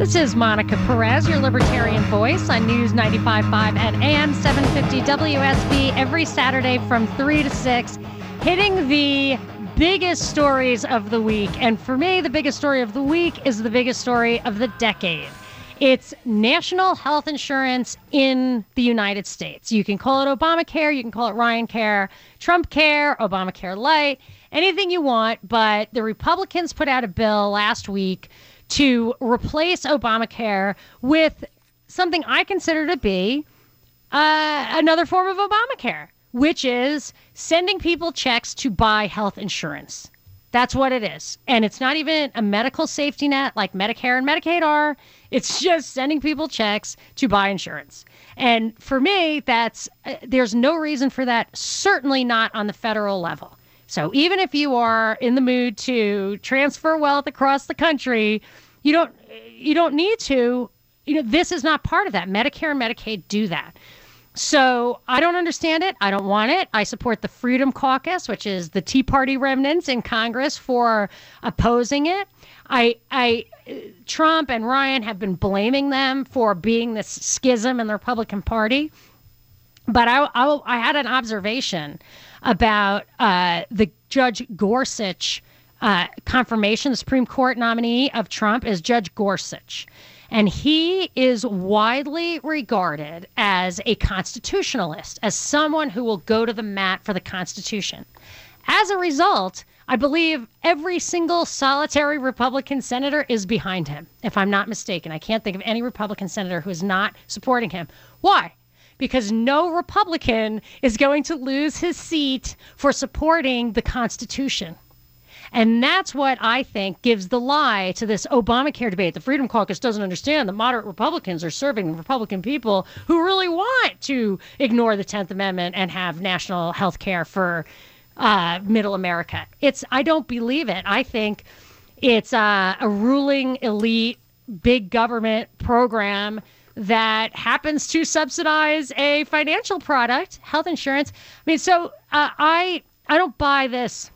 This is Monica Perez, your libertarian voice on News 95.5 and AM 750 WSB every Saturday from 3 to 6, hitting the biggest stories of the week. And for me, the biggest story of the week is the biggest story of the decade. It's national health insurance in the United States. You can call it Obamacare, you can call it Ryan Care, Trump Care, Obamacare Light, anything you want. But the Republicans put out a bill last week to replace Obamacare with something I consider to be uh, another form of Obamacare, which is sending people checks to buy health insurance. That's what it is. And it's not even a medical safety net like Medicare and Medicaid are. It's just sending people checks to buy insurance. And for me, that's uh, there's no reason for that, certainly not on the federal level. So even if you are in the mood to transfer wealth across the country, you don't you don't need to. You know, this is not part of that. Medicare and Medicaid do that. So I don't understand it. I don't want it. I support the Freedom Caucus, which is the Tea Party remnants in Congress for opposing it. I I Trump and Ryan have been blaming them for being this schism in the Republican Party. But I, I, I had an observation about uh, the Judge Gorsuch uh, confirmation. The Supreme Court nominee of Trump is Judge Gorsuch. And he is widely regarded as a constitutionalist, as someone who will go to the mat for the Constitution. As a result, I believe every single solitary Republican senator is behind him, if I'm not mistaken. I can't think of any Republican senator who is not supporting him. Why? Because no Republican is going to lose his seat for supporting the Constitution. And that's what I think gives the lie to this Obamacare debate. The Freedom Caucus doesn't understand that moderate Republicans are serving the Republican people who really want to ignore the 10th Amendment and have national health care for uh, middle America. It's I don't believe it. I think it's uh, a ruling elite big government program that happens to subsidize a financial product, health insurance. I mean, so uh, I I don't buy this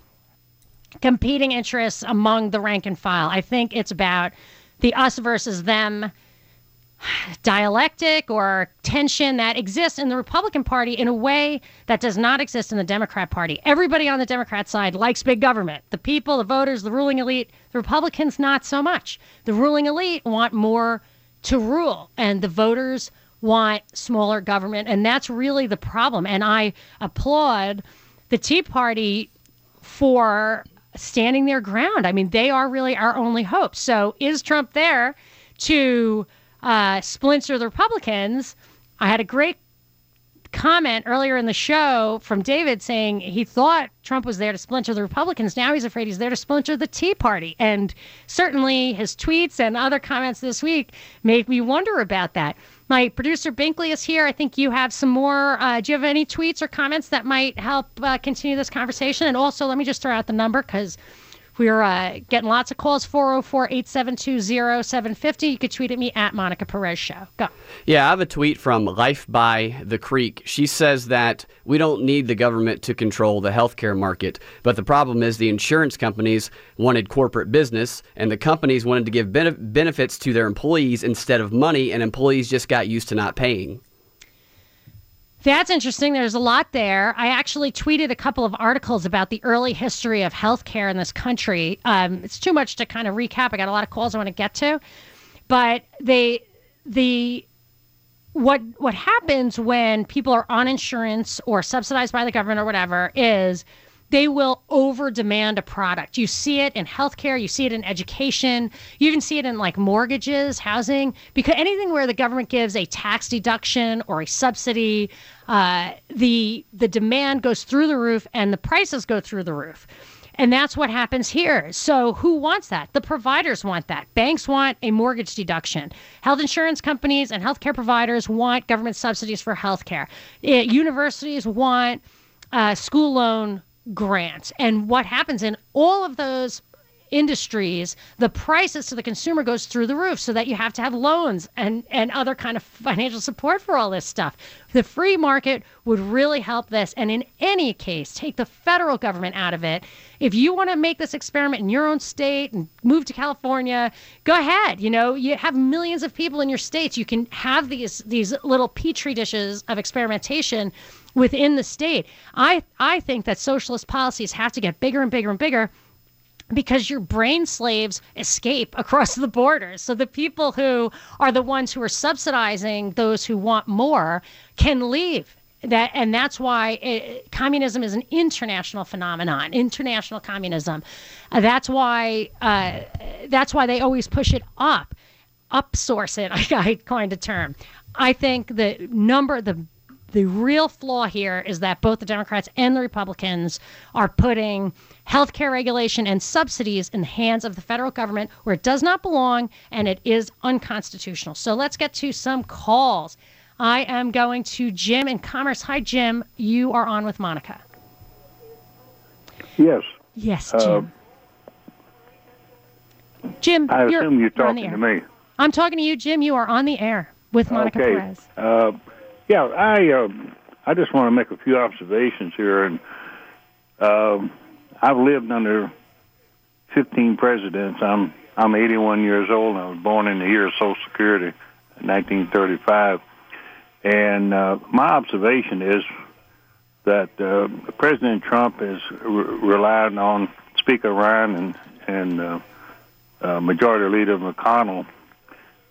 competing interests among the rank and file. I think it's about the us versus them dialectic or tension that exists in the Republican Party in a way that does not exist in the Democrat Party. Everybody on the Democrat side likes big government. The people, the voters, the ruling elite. The Republicans, not so much. The ruling elite want more to rule, and the voters want smaller government. And that's really the problem. And I applaud the Tea Party for standing their ground. I mean, they are really our only hope. So is Trump there to uh, splinter the Republicans? I had a great comment earlier in the show from David saying he thought Trump was there to splinter the Republicans. Now he's afraid he's there to splinter the Tea Party. And certainly his tweets and other comments this week make me wonder about that. My producer Binkley is here. I think you have some more. Uh, do you have any tweets or comments that might help uh, continue this conversation? And also, let me just throw out the number because we're uh, getting lots of calls 404 872 0750. You could tweet at me at Monica Perez Show. Go. Yeah, I have a tweet from Life by the Creek. She says that we don't need the government to control the healthcare market, but the problem is the insurance companies wanted corporate business, and the companies wanted to give benefits to their employees instead of money, and employees just got used to not paying. That's interesting. There's a lot there. I actually tweeted a couple of articles about the early history of healthcare in this country. Um, it's too much to kind of recap. I got a lot of calls I want to get to, but they the what what happens when people are on insurance or subsidized by the government or whatever is they will over demand a product. You see it in healthcare, you see it in education, you even see it in like mortgages, housing, because anything where the government gives a tax deduction or a subsidy, uh, the the demand goes through the roof and the prices go through the roof. And that's what happens here. So, who wants that? The providers want that. Banks want a mortgage deduction. Health insurance companies and healthcare providers want government subsidies for healthcare. It, universities want uh, school loan grants. And what happens in all of those industries, the prices to the consumer goes through the roof so that you have to have loans and, and other kind of financial support for all this stuff. The free market would really help this. And in any case, take the federal government out of it. If you want to make this experiment in your own state and move to California, go ahead. You know, you have millions of people in your states. You can have these these little petri dishes of experimentation within the state. I I think that socialist policies have to get bigger and bigger and bigger because your brain slaves escape across the borders. So the people who are the ones who are subsidizing those who want more can leave. That and that's why it, communism is an international phenomenon, international communism. Uh, that's why uh, that's why they always push it up, upsource it. I, I coined a term. I think the number the the real flaw here is that both the Democrats and the Republicans are putting healthcare regulation and subsidies in the hands of the federal government where it does not belong and it is unconstitutional. So let's get to some calls. I am going to Jim in Commerce. Hi, Jim. You are on with Monica. Yes. Yes, Jim. Uh, Jim, I you're, assume you're talking to me. I'm talking to you, Jim. You are on the air with Monica okay. Perez. Uh, yeah, I um, I just want to make a few observations here, and um, I've lived under 15 presidents. I'm I'm 81 years old. I was born in the year of Social Security, 1935, and uh, my observation is that uh, President Trump is re- relying on Speaker Ryan and and uh, uh, Majority Leader McConnell,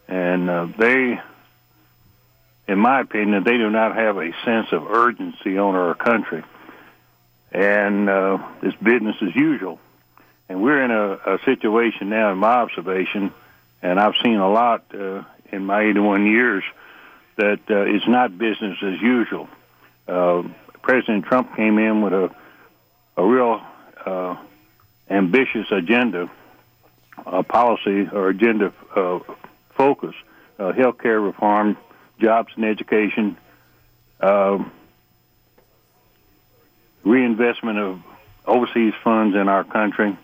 and uh, they in my opinion, they do not have a sense of urgency on our country. And uh, it's business as usual. And we're in a, a situation now, in my observation, and I've seen a lot uh, in my 81 years, that uh, it's not business as usual. Uh, President Trump came in with a, a real uh, ambitious agenda, a policy or agenda uh, focus, uh, health care reform, jobs and education, um, reinvestment of overseas funds in our country,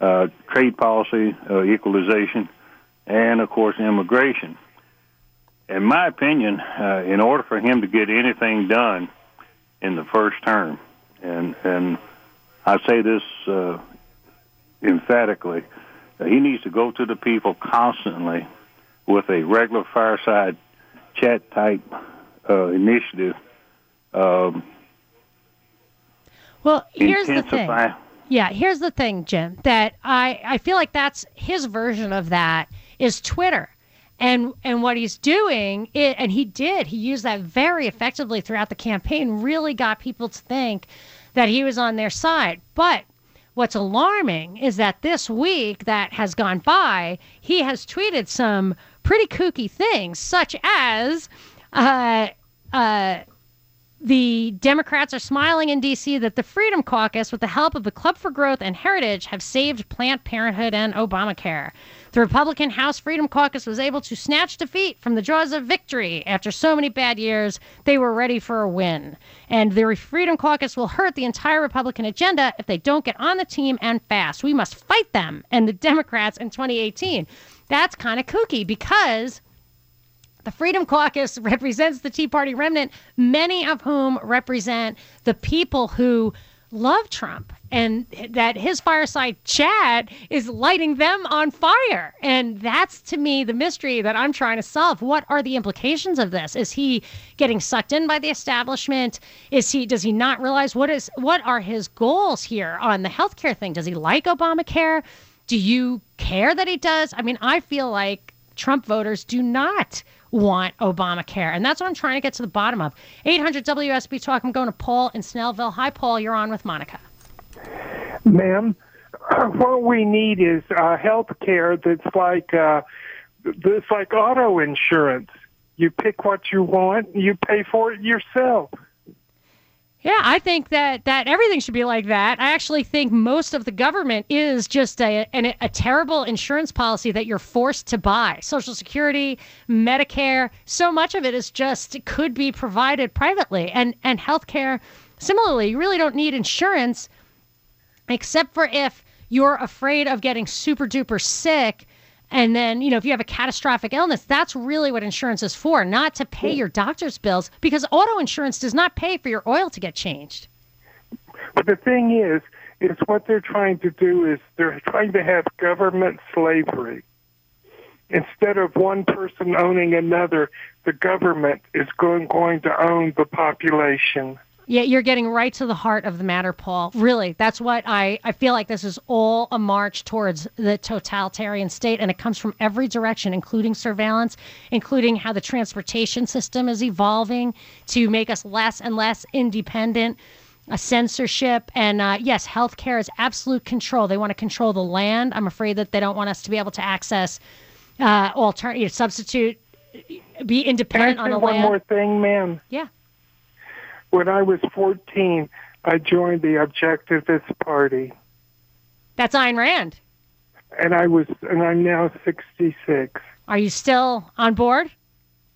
uh, trade policy, uh, equalization, and of course immigration. In my opinion, uh, in order for him to get anything done in the first term, and and I say this uh, emphatically, he needs to go to the people constantly with a regular fireside chat type uh, initiative. Um, well, here's the thing. Yeah, here's the thing, Jim. That I I feel like that's his version of that is Twitter. And and what he's doing, it, and he did, he used that very effectively throughout the campaign, really got people to think that he was on their side. But what's alarming is that this week that has gone by, he has tweeted some pretty kooky things, such as uh, uh, the Democrats are smiling in D.C. that the Freedom Caucus, with the help of the Club for Growth and Heritage, have saved Planned Parenthood and Obamacare. The Republican House Freedom Caucus was able to snatch defeat from the jaws of victory. After so many bad years, they were ready for a win. And the Freedom Caucus will hurt the entire Republican agenda if they don't get on the team and fast. We must fight them and the Democrats in 2018. That's kind of kooky because the Freedom Caucus represents the Tea Party remnant, many of whom represent the people who love Trump and that his fireside chat is lighting them on fire. And that's to me the mystery that I'm trying to solve. What are the implications of this? Is he getting sucked in by the establishment? Is he does he not realize what is what are his goals here on the healthcare thing? Does he like Obamacare? Do you care that he does? I mean, I feel like Trump voters do not want Obamacare. And that's what I'm trying to get to the bottom of. 800 WSB Talk. I'm going to Paul in Snellville. Hi, Paul. You're on with Monica. Ma'am, what we need is uh, health care that's like uh, that's like auto insurance. You pick what you want, you pay for it yourself. Yeah, I think that that everything should be like that. I actually think most of the government is just a, a, a terrible insurance policy that you're forced to buy. Social Security, Medicare, so much of it is just could be provided privately, and and healthcare Similarly, you really don't need insurance except for if you're afraid of getting super duper sick. And then, you know, if you have a catastrophic illness, that's really what insurance is for, not to pay your doctor's bills because auto insurance does not pay for your oil to get changed. But the thing is, is what they're trying to do is they're trying to have government slavery. Instead of one person owning another, the government is going, going to own the population. Yeah, you're getting right to the heart of the matter, Paul. Really, that's what I, I feel like this is all a march towards the totalitarian state, and it comes from every direction, including surveillance, including how the transportation system is evolving to make us less and less independent a censorship, and uh, yes, healthcare is absolute control. They want to control the land. I'm afraid that they don't want us to be able to access uh, alternative, substitute, be independent Can I on the one land. more thing, ma'am? Yeah. When I was 14, I joined the Objectivist Party, That's Ayn Rand. and I was, and I'm now 66. Are you still on board?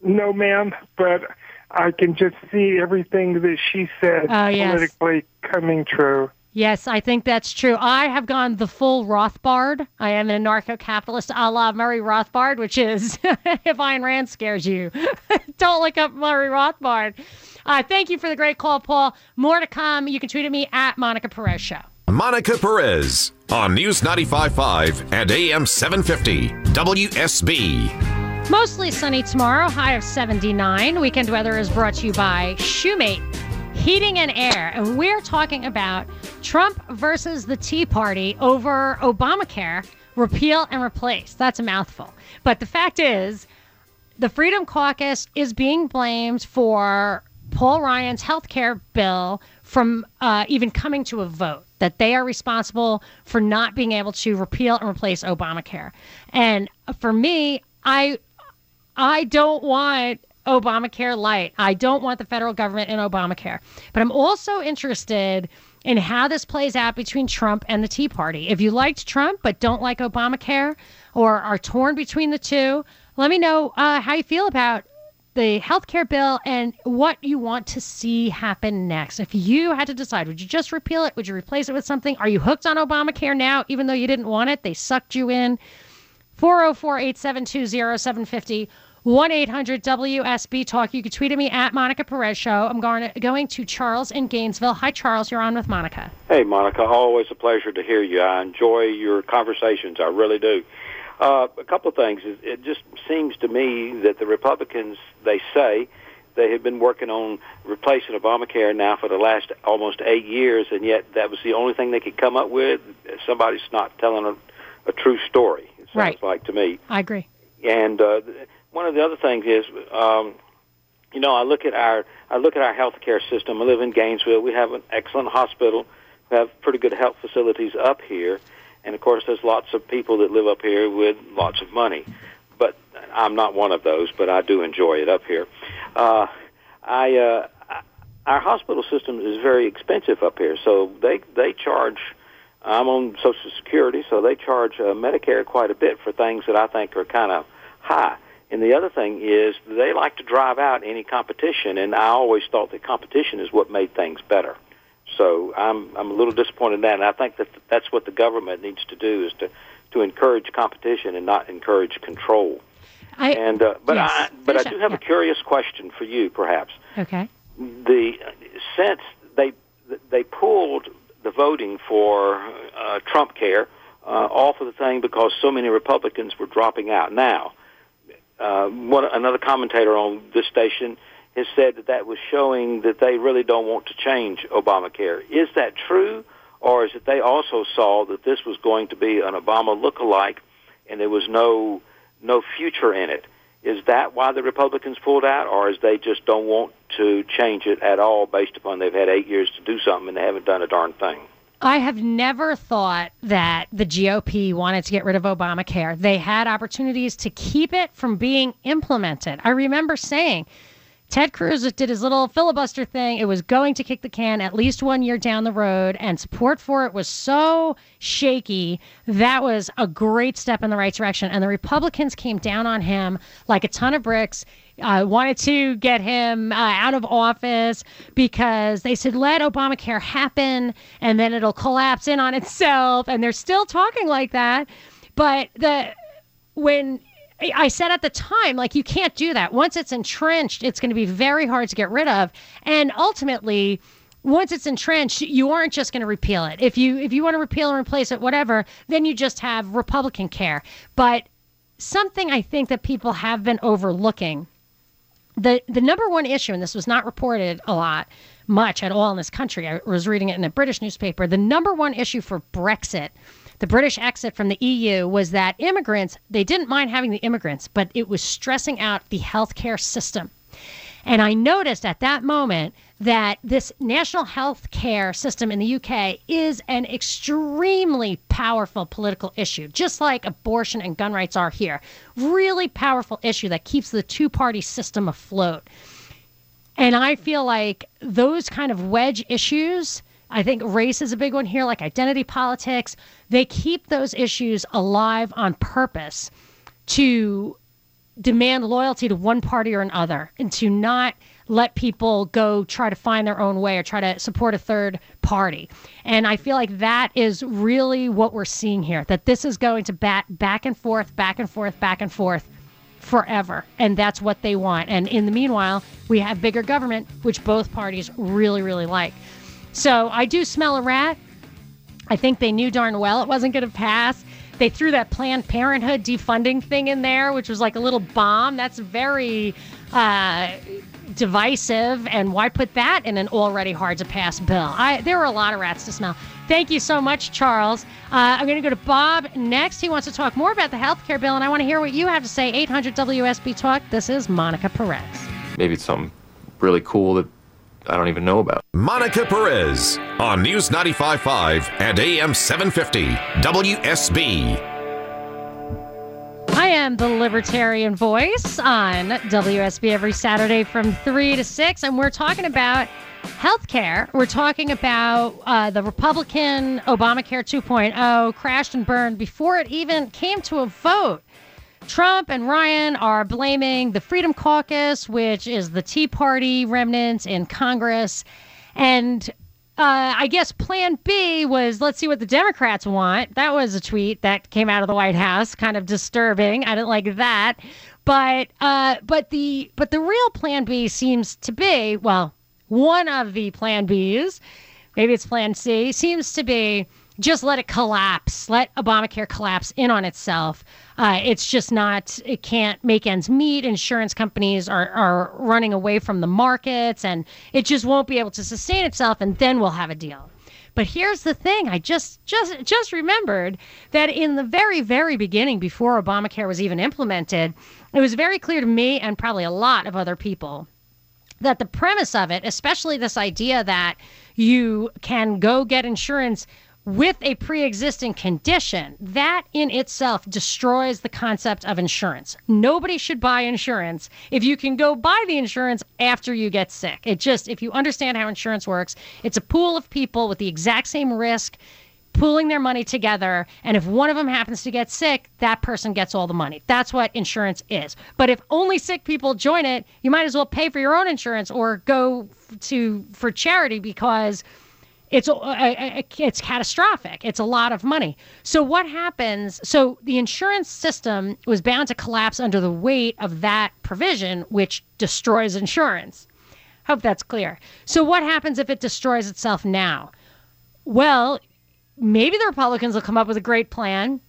No, ma'am, but I can just see everything that she said Oh, yes. politically coming true. Yes, I think that's true. I have gone the full Rothbard. I am an anarcho-capitalist a la Murray Rothbard, which is if Ayn Rand scares you, don't look up Murray Rothbard. Uh, thank you for the great call, Paul. More to come. You can tweet at me at Monica Perez Show. Monica Perez on News 95.5 and AM 750 WSB. Mostly sunny tomorrow, high of 79. Weekend weather is brought to you by Shoemate Heating and Air. And we're talking about Trump versus the Tea Party over Obamacare, repeal and replace. That's a mouthful. But the fact is, the Freedom Caucus is being blamed for Paul Ryan's health care bill from uh, even coming to a vote, that they are responsible for not being able to repeal and replace Obamacare. And for me, I I don't want Obamacare light. I don't want the federal government in Obamacare. But I'm also interested in how this plays out between Trump and the Tea Party. If you liked Trump but don't like Obamacare or are torn between the two, let me know uh, how you feel about the health care bill and what you want to see happen next. If you had to decide, would you just repeal it? Would you replace it with something? Are you hooked on Obamacare now, even though you didn't want it? They sucked you in. 404 872 0750 1 800 WSB Talk. You can tweet at me at Monica Perez Show. I'm going to, going to Charles in Gainesville. Hi, Charles. You're on with Monica. Hey, Monica. Always a pleasure to hear you. I enjoy your conversations. I really do. Uh, a couple of things. It, it just seems to me that the Republicans, they say, they have been working on replacing Obamacare now for the last almost eight years, and yet that was the only thing they could come up with. Somebody's not telling a, a true story. It sounds Right. like to me. I agree. And uh, one of the other things is, um, you know, I look at our I look at our healthcare system. I live in Gainesville. We have an excellent hospital. We have pretty good health facilities up here, and of course, there's lots of people that live up here with lots of money. But I'm not one of those. But I do enjoy it up here. Uh, I uh, our hospital system is very expensive up here, so they they charge. I'm on Social Security, so they charge uh, Medicare quite a bit for things that I think are kind of high. And the other thing is they like to drive out any competition, and I always thought that competition is what made things better. So I'm I'm a little disappointed in that, and I think that that's what the government needs to do is to to encourage competition and not encourage control. I, And uh, but yes. I but I do have a curious question for you, perhaps Okay. the since they they pulled the voting for uh, Trump care uh, off of the thing because so many Republicans were dropping out. Now, uh, one another commentator on this station has said that that was showing that they really don't want to change Obamacare. Is that true, or is it they also saw that this was going to be an Obama look-alike, and there was no no future in it? Is that why the Republicans pulled out, or is they just don't want to change it at all based upon they've had eight years to do something and they haven't done a darn thing? I have never thought that the GOP wanted to get rid of Obamacare. They had opportunities to keep it from being implemented. I remember saying Ted Cruz did his little filibuster thing. It was going to kick the can at least one year down the road, and support for it was so shaky. That was a great step in the right direction. And the Republicans came down on him like a ton of bricks. Uh, wanted to get him uh, out of office because they said let Obamacare happen and then it'll collapse in on itself. And they're still talking like that. But the when I said at the time, like, you can't do that. Once it's entrenched, it's going to be very hard to get rid of. And ultimately, once it's entrenched, you aren't just going to repeal it. If you if you want to repeal and replace it, whatever, then you just have Republican care. But something I think that people have been overlooking the the number one issue, and this was not reported a lot, much at all in this country. I was reading it in a British newspaper. The number one issue for Brexit the British exit from the EU was that immigrants, they didn't mind having the immigrants, but it was stressing out the healthcare system. And I noticed at that moment that this national health care system in the UK is an extremely powerful political issue, just like abortion and gun rights are here. Really powerful issue that keeps the two party system afloat. And I feel like those kind of wedge issues I think race is a big one here, like identity politics. They keep those issues alive on purpose to demand loyalty to one party or another and to not let people go try to find their own way or try to support a third party. And I feel like that is really what we're seeing here that this is going to bat back and forth, back and forth, back and forth forever. And that's what they want. And in the meanwhile, we have bigger government, which both parties really, really like. So I do smell a rat. I think they knew darn well it wasn't going to pass. They threw that Planned Parenthood defunding thing in there, which was like a little bomb. That's very uh, divisive. And why put that in an already hard to pass bill? I, there were a lot of rats to smell. Thank you so much, Charles. Uh, I'm going to go to Bob next. He wants to talk more about the health care bill, and I want to hear what you have to say. 800 WSB Talk. This is Monica Perez. Maybe it's something really cool that I don't even know about. Monica Perez on News 95.5 and AM 750 WSB. I am the Libertarian Voice on WSB every Saturday from 3 to 6, and we're talking about healthcare. We're talking about uh, the Republican Obamacare 2.0 crashed and burned before it even came to a vote. Trump and Ryan are blaming the Freedom Caucus, which is the Tea Party remnants in Congress. And uh, I guess plan B was let's see what the Democrats want. That was a tweet that came out of the White House, kind of disturbing. I didn't like that. But uh, but the but the real plan B seems to be well, one of the plan Bs, maybe it's plan C, seems to be just let it collapse. Let Obamacare collapse in on itself. Uh, it's just not, it can't make ends meet. Insurance companies are, are running away from the markets and it just won't be able to sustain itself. And then we'll have a deal. But here's the thing: I just just just remembered that in the very very beginning, before Obamacare was even implemented, it was very clear to me and probably a lot of other people that the premise of it, especially this idea that you can go get insurance with a pre existing condition, that in itself destroys the concept of insurance. Nobody should buy insurance if you can go buy the insurance after you get sick. It just, if you understand how insurance works, it's a pool of people with the exact same risk pooling their money together and if one of them happens to get sick that person gets all the money that's what insurance is but if only sick people join it you might as well pay for your own insurance or go to for charity because it's uh, it's catastrophic. It's a lot of money. So what happens? So the insurance system was bound to collapse under the weight of that provision, which destroys insurance. Hope that's clear. So what happens if it destroys itself now? Well, maybe the Republicans will come up with a great plan,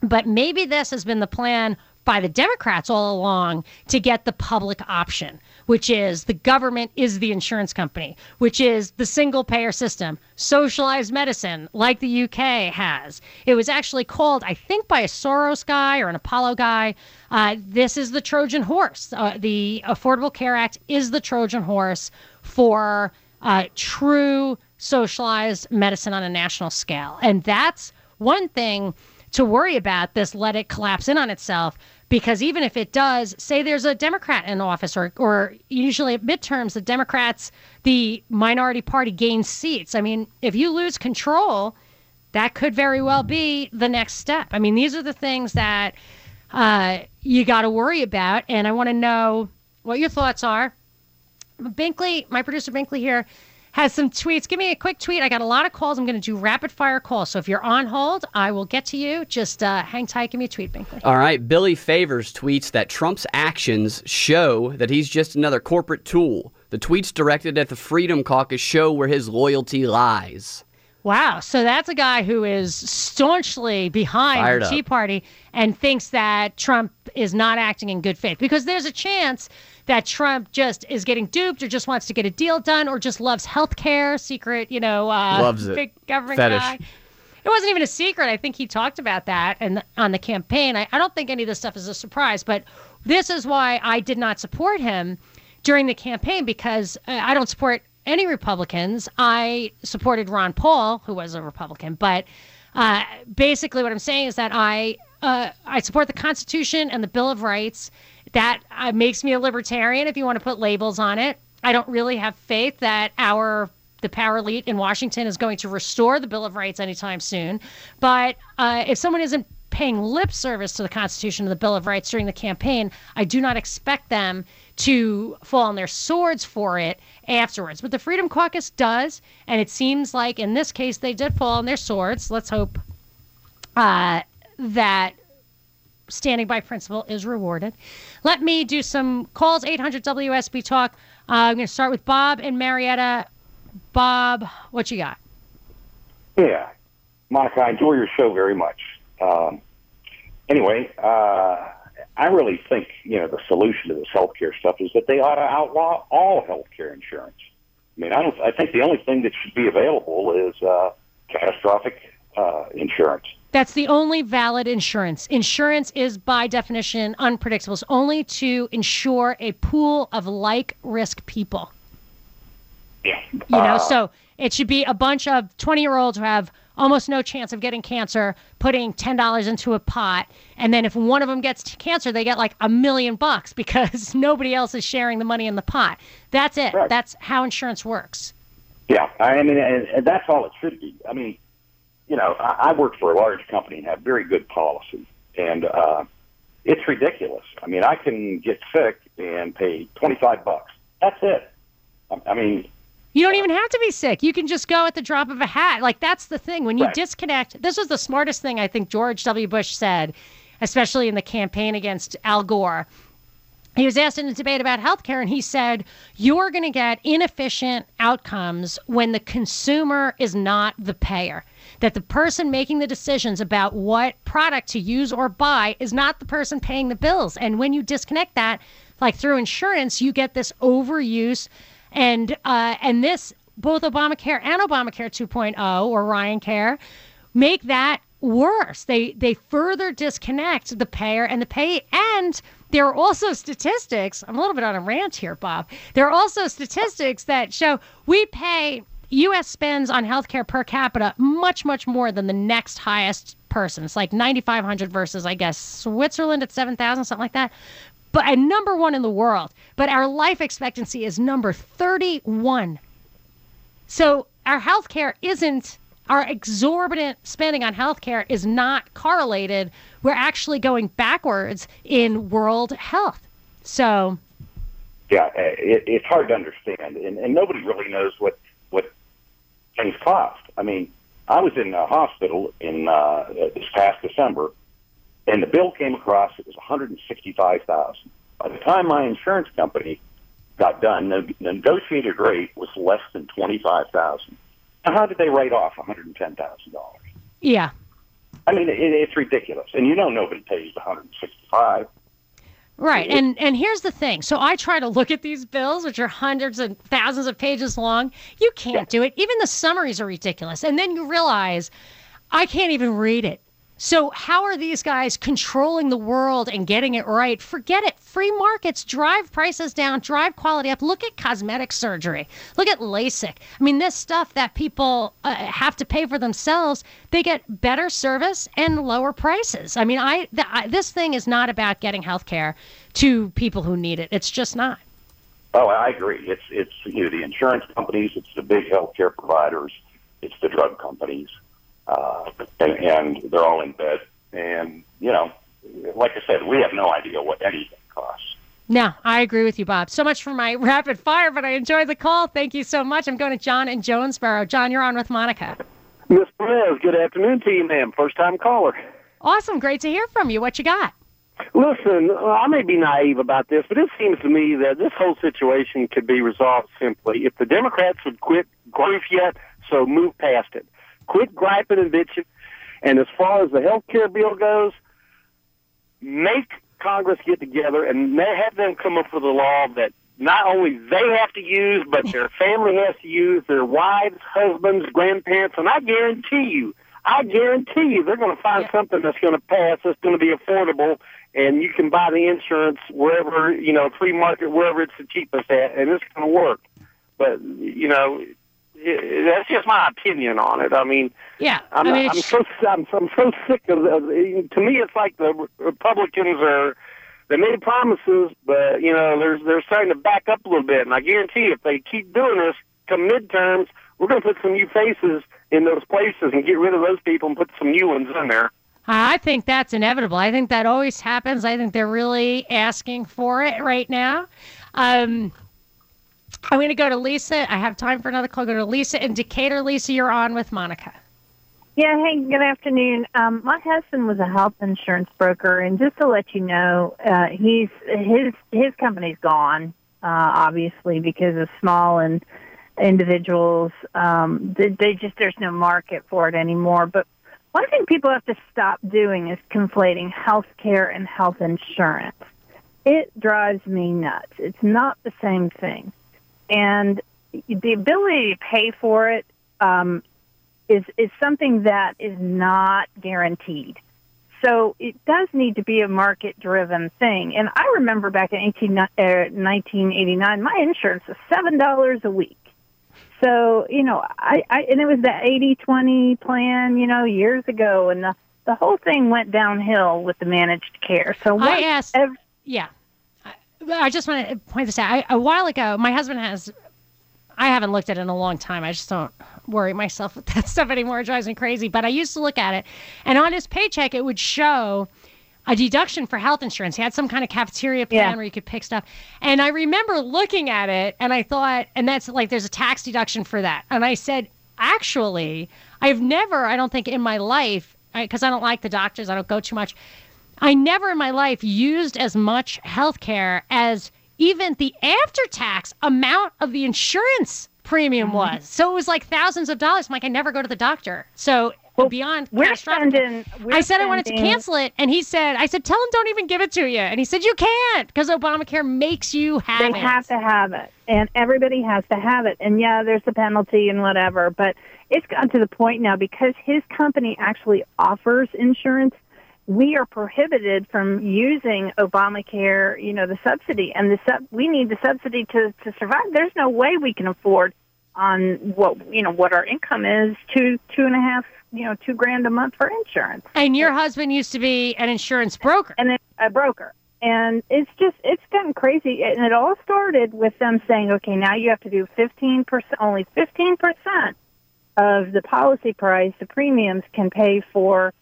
but maybe this has been the plan by the Democrats all along to get the public option which is the government is the insurance company, which is the single payer system, socialized medicine, like the UK has. It was actually called, I think, by a Soros guy or an Apollo guy. Uh, this is the Trojan horse. Uh, the Affordable Care Act is the Trojan horse for uh, true socialized medicine on a national scale. And that's one thing to worry about this let it collapse in on itself because even if it does, say there's a Democrat in office, or, or usually at midterms, the Democrats, the minority party gains seats. I mean, if you lose control, that could very well be the next step. I mean, these are the things that uh, you got to worry about. And I want to know what your thoughts are. Binkley, my producer Binkley here, has some tweets. Give me a quick tweet. I got a lot of calls. I'm going to do rapid fire calls. So if you're on hold, I will get to you. Just uh, hang tight. Give me a tweet, Binkley. All right. Billy Favors tweets that Trump's actions show that he's just another corporate tool. The tweets directed at the Freedom Caucus show where his loyalty lies. Wow. So that's a guy who is staunchly behind Fired the Tea up. Party and thinks that Trump is not acting in good faith because there's a chance that Trump just is getting duped or just wants to get a deal done or just loves health care, secret, you know, uh, Loves it. big government Fetish. guy. It wasn't even a secret. I think he talked about that and on the campaign. I, I don't think any of this stuff is a surprise, but this is why I did not support him during the campaign because uh, I don't support any Republicans. I supported Ron Paul, who was a Republican, but uh, basically what I'm saying is that I uh, I support the Constitution and the Bill of Rights. That uh, makes me a libertarian, if you want to put labels on it. I don't really have faith that our the power elite in Washington is going to restore the Bill of Rights anytime soon. But uh, if someone isn't paying lip service to the Constitution and the Bill of Rights during the campaign, I do not expect them to fall on their swords for it afterwards. But the Freedom Caucus does, and it seems like in this case they did fall on their swords. Let's hope uh, that standing by principle is rewarded. Let me do some calls 800 WSB Talk. Uh, I'm going to start with Bob and Marietta. Bob, what you got? Yeah, Monica, I enjoy your show very much. Um, anyway, uh, I really think you know the solution to this healthcare stuff is that they ought to outlaw all healthcare insurance. I mean, I don't. I think the only thing that should be available is uh, catastrophic uh, insurance. That's the only valid insurance. Insurance is, by definition, unpredictable. It's only to insure a pool of like risk people. Yeah. You know, Uh, so it should be a bunch of 20 year olds who have almost no chance of getting cancer putting $10 into a pot. And then if one of them gets cancer, they get like a million bucks because nobody else is sharing the money in the pot. That's it. Right. That's how insurance works. Yeah, I mean, and, and that's all it should be. I mean, you know, I, I work for a large company and have very good policy, and uh, it's ridiculous. I mean, I can get sick and pay twenty five bucks. That's it. I, I mean, You don't even have to be sick. You can just go at the drop of a hat. Like that's the thing. When you Right. disconnect, this was the smartest thing I think George W. Bush said, especially in the campaign against Al Gore. He was asked in a debate about healthcare, and he said, You're going to get inefficient outcomes when the consumer is not the payer. That the person making the decisions about what product to use or buy is not the person paying the bills. And when you disconnect that, like through insurance, you get this overuse and uh, and this both Obamacare and Obamacare 2.0 or Ryan Care make that worse. They they further disconnect the payer and the pay and there are also statistics. I'm a little bit on a rant here, Bob. There are also statistics that show we pay US spends on healthcare per capita much much more than the next highest person. It's like 9500 versus I guess Switzerland at 7000 something like that but and number one in the world. But our life expectancy is number 31. So our healthcare isn't our exorbitant spending on healthcare is not correlated. We're actually going backwards in world health. So yeah, it, it's hard to understand, and, and nobody really knows what what things cost. I mean, I was in a hospital in uh, this past December, and the bill came across. It was one hundred and sixty-five thousand. By the time my insurance company got done, the the negotiated rate was less than twenty-five thousand. Now, how did they write off one hundred and ten thousand dollars? yeah, I mean, it, it's ridiculous, and you know nobody pays one hundred and sixty-five. Right. And and here's the thing. So I try to look at these bills, which are hundreds and thousands of pages long. You can't do it. Even the summaries are ridiculous. And then you realize I can't even read it. So, how are these guys controlling the world and getting it right? Forget it. Free markets drive prices down, drive quality up. Look at cosmetic surgery. Look at LASIK. I mean, this stuff that people uh, have to pay for themselves, they get better service and lower prices. I mean, I, th- I this thing is not about getting health care to people who need it. It's just not. Oh, I agree. It's it's you know the insurance companies, it's the big healthcare providers, it's the drug companies uh, and, and they're all in bed. And you know, like I said, we have no idea what anything costs. No, I agree with you, Bob. So much for my rapid fire, but I enjoyed the call. Thank you so much. I'm going to John in Jonesboro. John, you're on with Monica. Miss Perez, good afternoon to you, ma'am. First time caller. Awesome. Great to hear from you. What you got? Listen, I may be naive about this, but it seems to me that this whole situation could be resolved simply if the Democrats would quit grief yet, so move past it. Quit griping and bitching. And as far as the health care bill goes, make Congress get together and have them come up with a law that not only they have to use, but their family has to use, their wives, husbands, grandparents, and I guarantee you, I guarantee you they're going to find something that's going to pass that's going to be affordable and you can buy the insurance wherever, you know, free market, wherever it's the cheapest at, and it's going to work. But, you know, that's just my opinion on it. I mean, yeah, I'm, I mean, I'm so I'm, I'm so sick of. of to me, it's like the Republicans are. They made promises, but you know they're they're starting to back up a little bit. And I guarantee, if they keep doing this, come midterms, we're going to put some new faces in those places and get rid of those people and put some new ones in there. I think that's inevitable. I think that always happens. I think they're really asking for it right now. Um, I'm going to go to Lisa. I have time for another call. Go to Lisa in Decatur. Lisa, you're on with Monica. Yeah, hey, good afternoon. Um, my husband was a health insurance broker, and just to let you know, uh, he's his his company's gone, uh, obviously because of small and individuals. Um, they, they just there's no market for it anymore. But one thing people have to stop doing is conflating health care and health insurance. It drives me nuts. It's not the same thing and the ability to pay for it um, is is something that is not guaranteed. So it does need to be a market driven thing. And I remember back in 18, uh, 1989, my insurance was seven dollars a week. So you know, I, I and it was the 80-20 plan, you know, years ago, and the the whole thing went downhill with the managed care. So I asked, every, yeah, I just want to point this out. I, a while ago, my husband has. I haven't looked at it in a long time. I just don't worry myself with that stuff anymore. It drives me crazy. But I used to look at it, and on his paycheck, it would show a deduction for health insurance. He had some kind of cafeteria plan yeah. where you could pick stuff. And I remember looking at it, and I thought, and that's like there's a tax deduction for that. And I said, actually, I've never, I don't think in my life, because I, I don't like the doctors, I don't go too much. I never in my life used as much health care as even the after tax amount of the insurance premium mm-hmm. was. So it was like thousands of dollars. I'm like, I never go to the doctor. So well, beyond we're spending, we're I said I wanted to cancel it, and he said, I said, tell him don't even give it to you. And he said, you can't because Obamacare makes you have they it. They have to have it, and everybody has to have it. And yeah, there's a penalty and whatever, but it's gotten to the point now because his company actually offers insurance we are prohibited from using Obamacare, you know, the subsidy, and the sub, we need the subsidy to to survive. There's no way we can afford on what you know what our income is two two and a half you know two grand a month for insurance. And your husband used to be an insurance broker, and a broker, and it's just it's gotten crazy. And it all started with them saying, okay, now you have to do fifteen percent, only fifteen percent of the policy price, the premiums can pay for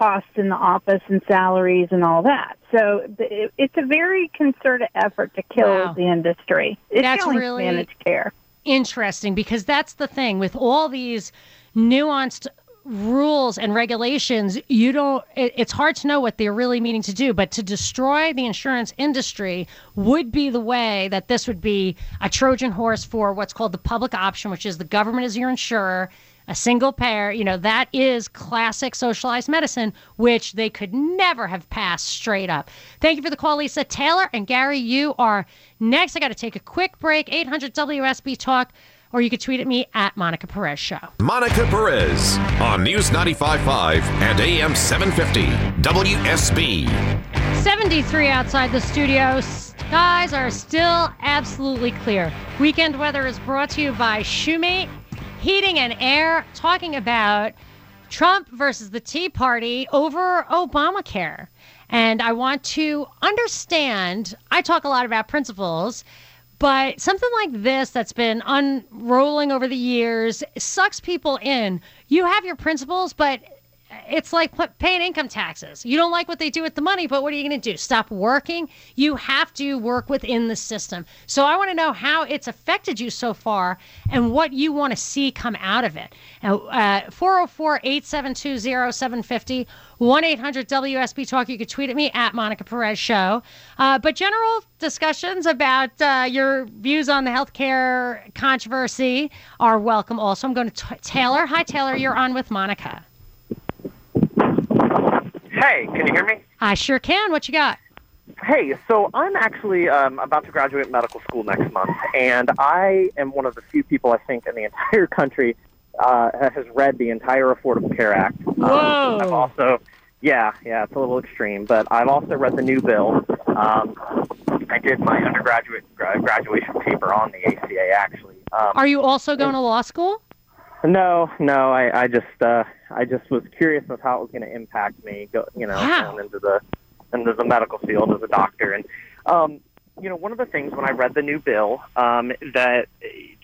costs in the office and salaries and all that. So it's a very concerted effort to kill wow. the industry. It's that's really managed care. Interesting because that's the thing with all these nuanced rules and regulations you don't it, it's hard to know what they're really meaning to do but to destroy the insurance industry would be the way that this would be a trojan horse for what's called the public option which is the government is your insurer a single payer, you know, that is classic socialized medicine, which they could never have passed straight up. Thank you for the call, Lisa Taylor. And Gary, you are next. I got to take a quick break. 800 WSB Talk. or you could tweet at me at Monica Perez Show. Monica Perez on News 95.5 and AM 750 WSB. 73 outside the studio. Skies are still absolutely clear. Weekend weather is brought to you by Shoemate Heating and Air, talking about Trump versus the Tea Party over Obamacare. And I want to understand, I talk a lot about principles, but something like this that's been unrolling over the years sucks people in. You have your principles, but it's like paying income taxes. You don't like what they do with the money, but what are you going to do? Stop working? You have to work within the system. So I want to know how it's affected you so far and what you want to see come out of it. Uh, 404 872 0750 1 800 WSB Talk. You could tweet at me at Monica Perez Show. Uh, but general discussions about uh, your views on the healthcare controversy are welcome also. I'm going to t- Taylor. Hi, Taylor. You're on with Monica. Hey, can you hear me? I sure can. What you got? Hey, so I'm actually um, about to graduate medical school next month, and I am one of the few people I think in the entire country uh, has read the entire Affordable Care Act. Um, Whoa! Um, I've also, yeah, yeah, it's a little extreme, but I've also read the new bill. Um, I did my undergraduate uh, graduation paper on the ACA, actually. Um, Are you also going to law school? No, no. I, I just, uh, I just was curious of how it was going to impact me. Go, you know, wow. going into the into the medical field as a doctor, and um, you know, one of the things when I read the new bill um, that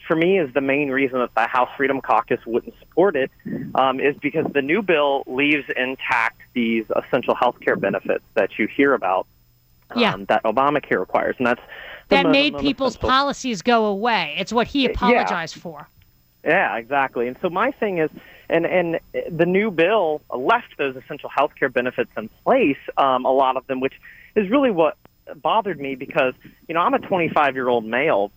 for me is the main reason that the House Freedom Caucus wouldn't support it um, is because the new bill leaves intact these essential health care benefits that you hear about um, yeah. that Obamacare requires, and that's that made people's essential. policies go away. It's what he apologized yeah. for. Yeah, exactly. And so my thing is, and and the new bill left those essential health care benefits in place, um, a lot of them, which is really what bothered me because you know I'm a 25 year old male,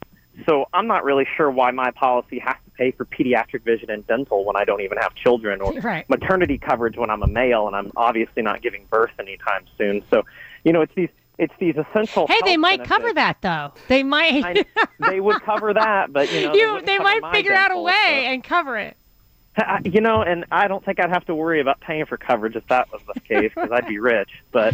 so I'm not really sure why my policy has to pay for pediatric vision and dental when I don't even have children, or right. maternity coverage when I'm a male and I'm obviously not giving birth anytime soon. So, you know, it's these it's these essential. Hey, they might benefits. cover that though. They might. I, they would cover that, but you know, you, they, they might figure out a way and cover it. You know, and I don't think I'd have to worry about paying for coverage if that was the case because I'd be rich. But,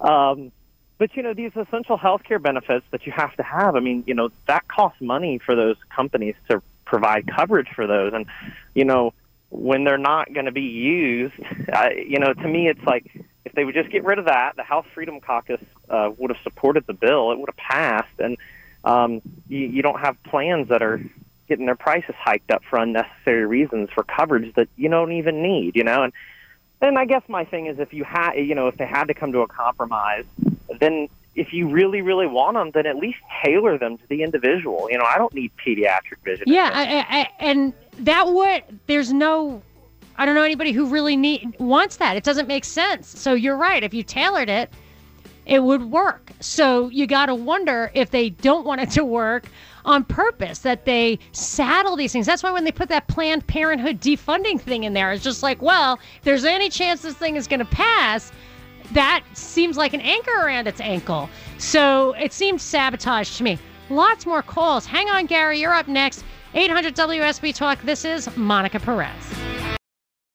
um, but you know, these essential health care benefits that you have to have. I mean, you know, that costs money for those companies to provide coverage for those, and you know, when they're not going to be used, uh, you know, to me, it's like if they would just get rid of that, the House Freedom Caucus uh, would have supported the bill. It would have passed, and um, you, you don't have plans that are getting their prices hiked up for unnecessary reasons for coverage that you don't even need. You know, and and I guess my thing is if you had, you know, if they had to come to a compromise, then if you really, really want them, then at least tailor them to the individual. You know, I don't need pediatric vision. Yeah, I, I, and that would there's no I don't know anybody who really need wants that. It doesn't make sense. So you're right. If you tailored it, it would work. So you got to wonder if they don't want it to work on purpose, that they saddle these things. That's why when they put that Planned Parenthood defunding thing in there, it's just like, well, there's any chance this thing is going to pass, that seems like an anchor around its ankle. So it seems sabotage to me. Lots more calls. Hang on, Gary. You're up next. 800 WSB Talk. This is Monica Perez.